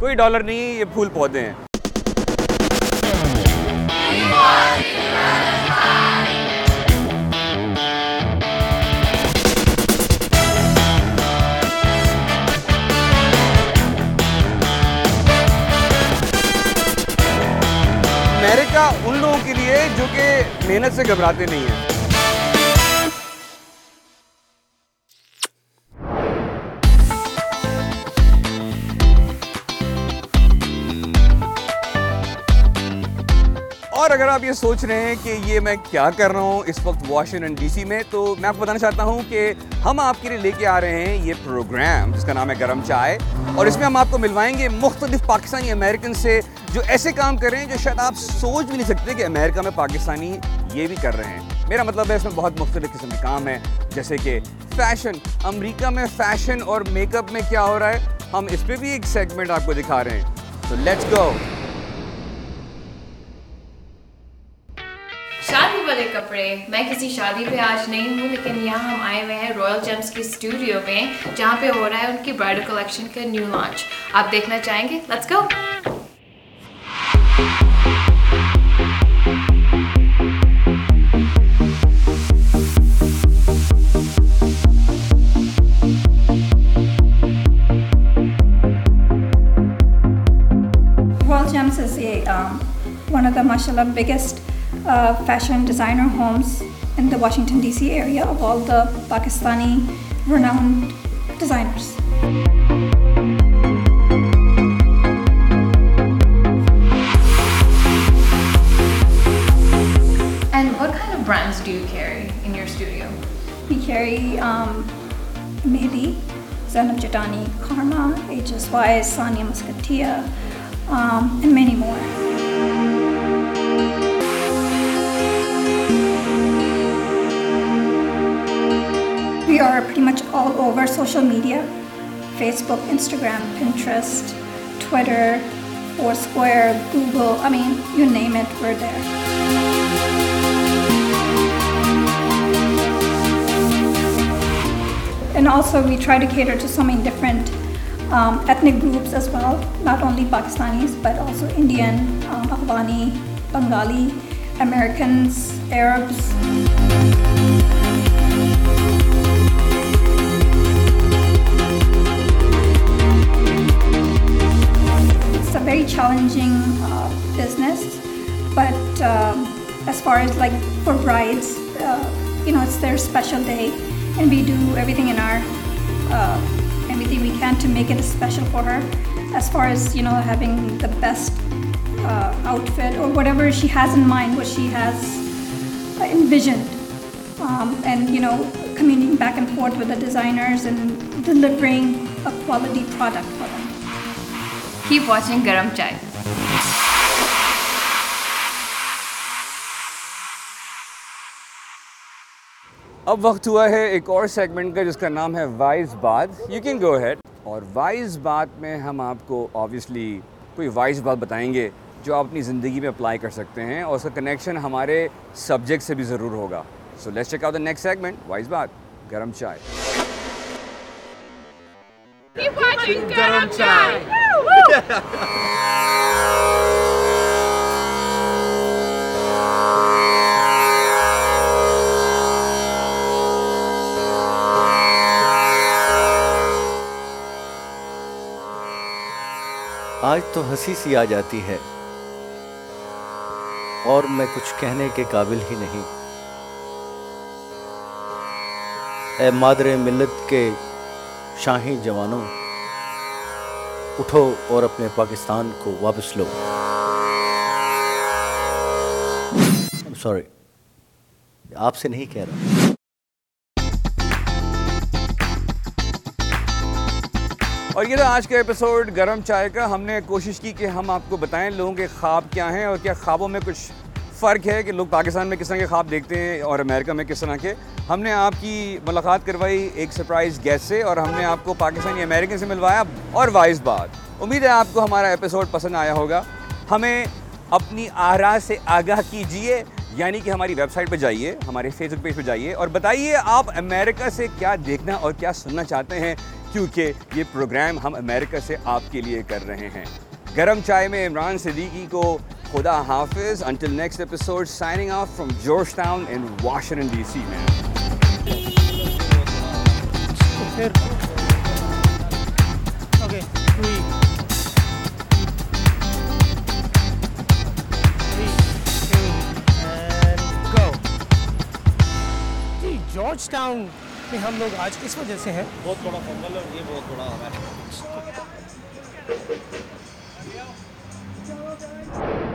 کوئی ڈالر نہیں ہے یہ پھول پودے ہیں امریکہ ان لوگوں کے لیے جو کہ محنت سے گھبراتے نہیں ہیں اور اگر آپ یہ سوچ رہے ہیں کہ یہ میں کیا کر رہا ہوں اس وقت واشنگٹن ڈی سی میں تو میں آپ کو بتانا چاہتا ہوں کہ ہم آپ کے لیے لے کے آ رہے ہیں یہ پروگرام جس کا نام ہے گرم چائے اور اس میں ہم آپ کو ملوائیں گے مختلف پاکستانی امریکن سے جو ایسے کام کر رہے ہیں جو شاید آپ سوچ بھی نہیں سکتے کہ امریکہ میں پاکستانی یہ بھی کر رہے ہیں میرا مطلب ہے اس میں بہت مختلف قسم کے کام ہیں جیسے کہ فیشن امریکہ میں فیشن اور میک اپ میں کیا ہو رہا ہے ہم اس پہ بھی ایک سیگمنٹ آپ کو دکھا رہے ہیں تو لیٹس گو کپڑے میں کسی شادی پہ آج نہیں ہوں لیکن یہاں ہم آئے ہوئے ہیں رویل جیمس کے اسٹوڈیو میں جہاں پہ ہو رہا ہے ان کی برائڈل کلیکشن کا نیو لانچ آپ دیکھنا چاہیں گے let's go Royal Gems is a, um, one of the mashallah biggest fashion designer homes in the Washington D C area Pakistani renowned ڈیزائنرسانی خانا Sania مسکٹیا many more social media Facebook Instagram Pinterest Twitter اور Google I mean نئی network and also we try dedicate to so many different ethnic groups not only Pakistani but also Indian Afghani Bengali Americans Arabs challenging uh, business, but uh, as far as like for brides, uh, it's their special day, and we do everything in our everything we can to make it special for her. As far as having the best outfit or whatever she has in mind, what she has envisioned, um, and communing back and forth with the designers and delivering a quality product for them. اب وقت ہوا ہے ایک اور segment کا جس کا نام ہے ہم آپ کو آبویسلی کوئی وائز بات بتائیں گے جو آپ اپنی زندگی میں اپلائی کر سکتے ہیں اور کنیکشن ہمارے سبجیکٹ سے بھی ضرور ہوگا گرم چائے گرم چائے آج تو ہنسی سی آ جاتی ہے اور میں کچھ کہنے کے قابل ہی نہیں اے مادر ملت کے شاہی جوانوں اٹھو اور اپنے پاکستان کو واپس لو سوری آپ سے نہیں کہہ رہا اور یہ تھا آج کا اپیسوڈ گرم چائے کا ہم نے کوشش کی کہ ہم آپ کو بتائیں لوگوں کے خواب کیا ہیں اور کیا خوابوں میں کچھ فرق ہے کہ لوگ پاکستان میں کس طرح کے خواب دیکھتے ہیں اور امریکہ میں کس طرح کے ہم نے آپ کی ملاقات کروائی ایک سرپرائز گیسٹ سے اور ہم نے آپ کو پاکستانی امریکن سے ملوایا اور وائز بات امید ہے آپ کو ہمارا ایپیسوڈ پسند آیا ہوگا ہمیں اپنی آرا سے آگاہ کیجیے یعنی کہ ہماری ویب سائٹ پہ جائیے ہمارے فیس بک پیج پہ جائیے اور بتائیے آپ امریکہ سے کیا دیکھنا اور کیا سننا چاہتے ہیں کیونکہ یہ پروگرام ہم امریکہ سے آپ کے لیے کر رہے ہیں گرم چائے میں عمران صدیقی کو خدا حافظ until next episode signing off from Georgetown in Washington D C میں جارج ٹاؤن میں ہم لوگ آج کس وجہ سے ہیں بہت بڑا فنگل اور یہ بہت بڑا ہمارا